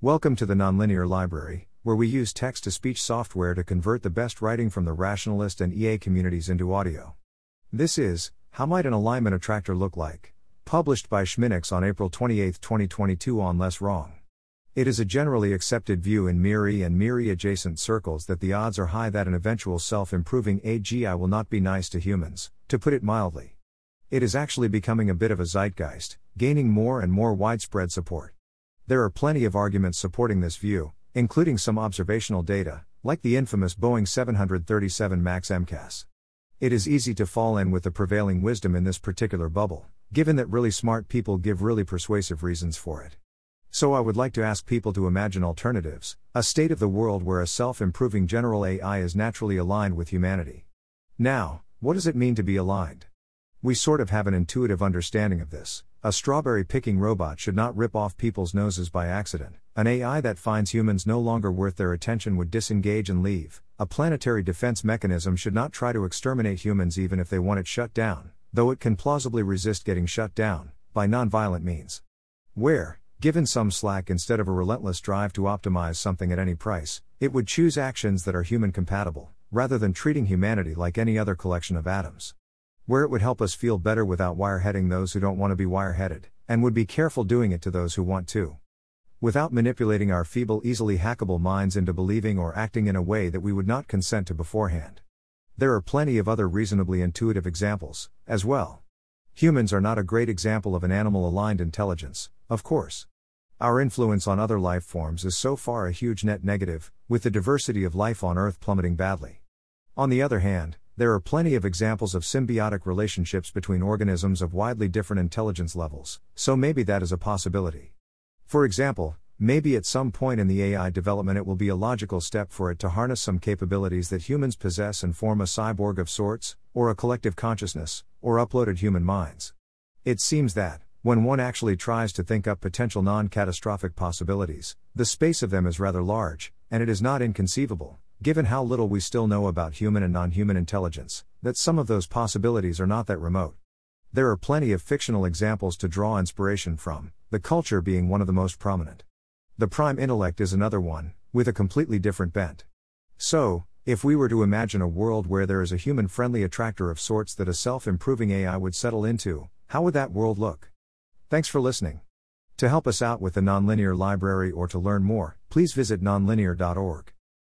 Welcome to the Nonlinear Library, where we use text to speech software to convert the best writing from the rationalist and EA communities into audio. This is How Might an Alignment Attractor Look Like? published by shminux on April 28, 2022 on Less Wrong. It is a generally accepted view in MIRI and MIRI adjacent circles that the odds are high that an eventual self improving AGI will not be nice to humans, to put it mildly. It is actually becoming a bit of a zeitgeist, gaining more and more widespread support. There are plenty of arguments supporting this view, including some observational data, like the infamous Boeing 737 MAX MCAS. It is easy to fall in with the prevailing wisdom in this particular bubble, given that really smart people give really persuasive reasons for it. So I would like to ask people to imagine alternatives, a state of the world where a self improving general AI is naturally aligned with humanity. Now, what does it mean to be aligned? We sort of have an intuitive understanding of this. A strawberry picking robot should not rip off people's noses by accident. An AI that finds humans no longer worth their attention would disengage and leave. A planetary defense mechanism should not try to exterminate humans even if they want it shut down, though it can plausibly resist getting shut down, by nonviolent means. Where, given some slack instead of a relentless drive to optimize something at any price, it would choose actions that are human compatible, rather than treating humanity like any other collection of atoms where it would help us feel better without wireheading those who don't want to be wireheaded, and would be careful doing it to those who want to. Without manipulating our feeble, easily hackable minds into believing or acting in a way that we would not consent to beforehand. There are plenty of other reasonably intuitive examples, as well. Humans are not a great example of an animal aligned intelligence, of course. Our influence on other life forms is so far a huge net negative, with the diversity of life on Earth plummeting badly. On the other hand, there are plenty of examples of symbiotic relationships between organisms of widely different intelligence levels, so maybe that is a possibility. For example, maybe at some point in the AI development it will be a logical step for it to harness some capabilities that humans possess and form a cyborg of sorts, or a collective consciousness, or uploaded human minds. It seems that, when one actually tries to think up potential non catastrophic possibilities, the space of them is rather large, and it is not inconceivable, given how little we still know about human and non human intelligence, that some of those possibilities are not that remote. There are plenty of fictional examples to draw inspiration from, the culture being one of the most prominent. The prime intellect is another one, with a completely different bent. So, if we were to imagine a world where there is a human friendly attractor of sorts that a self improving AI would settle into, how would that world look? Thanks for listening. To help us out with the Nonlinear Library or to learn more, please visit nonlinear.org.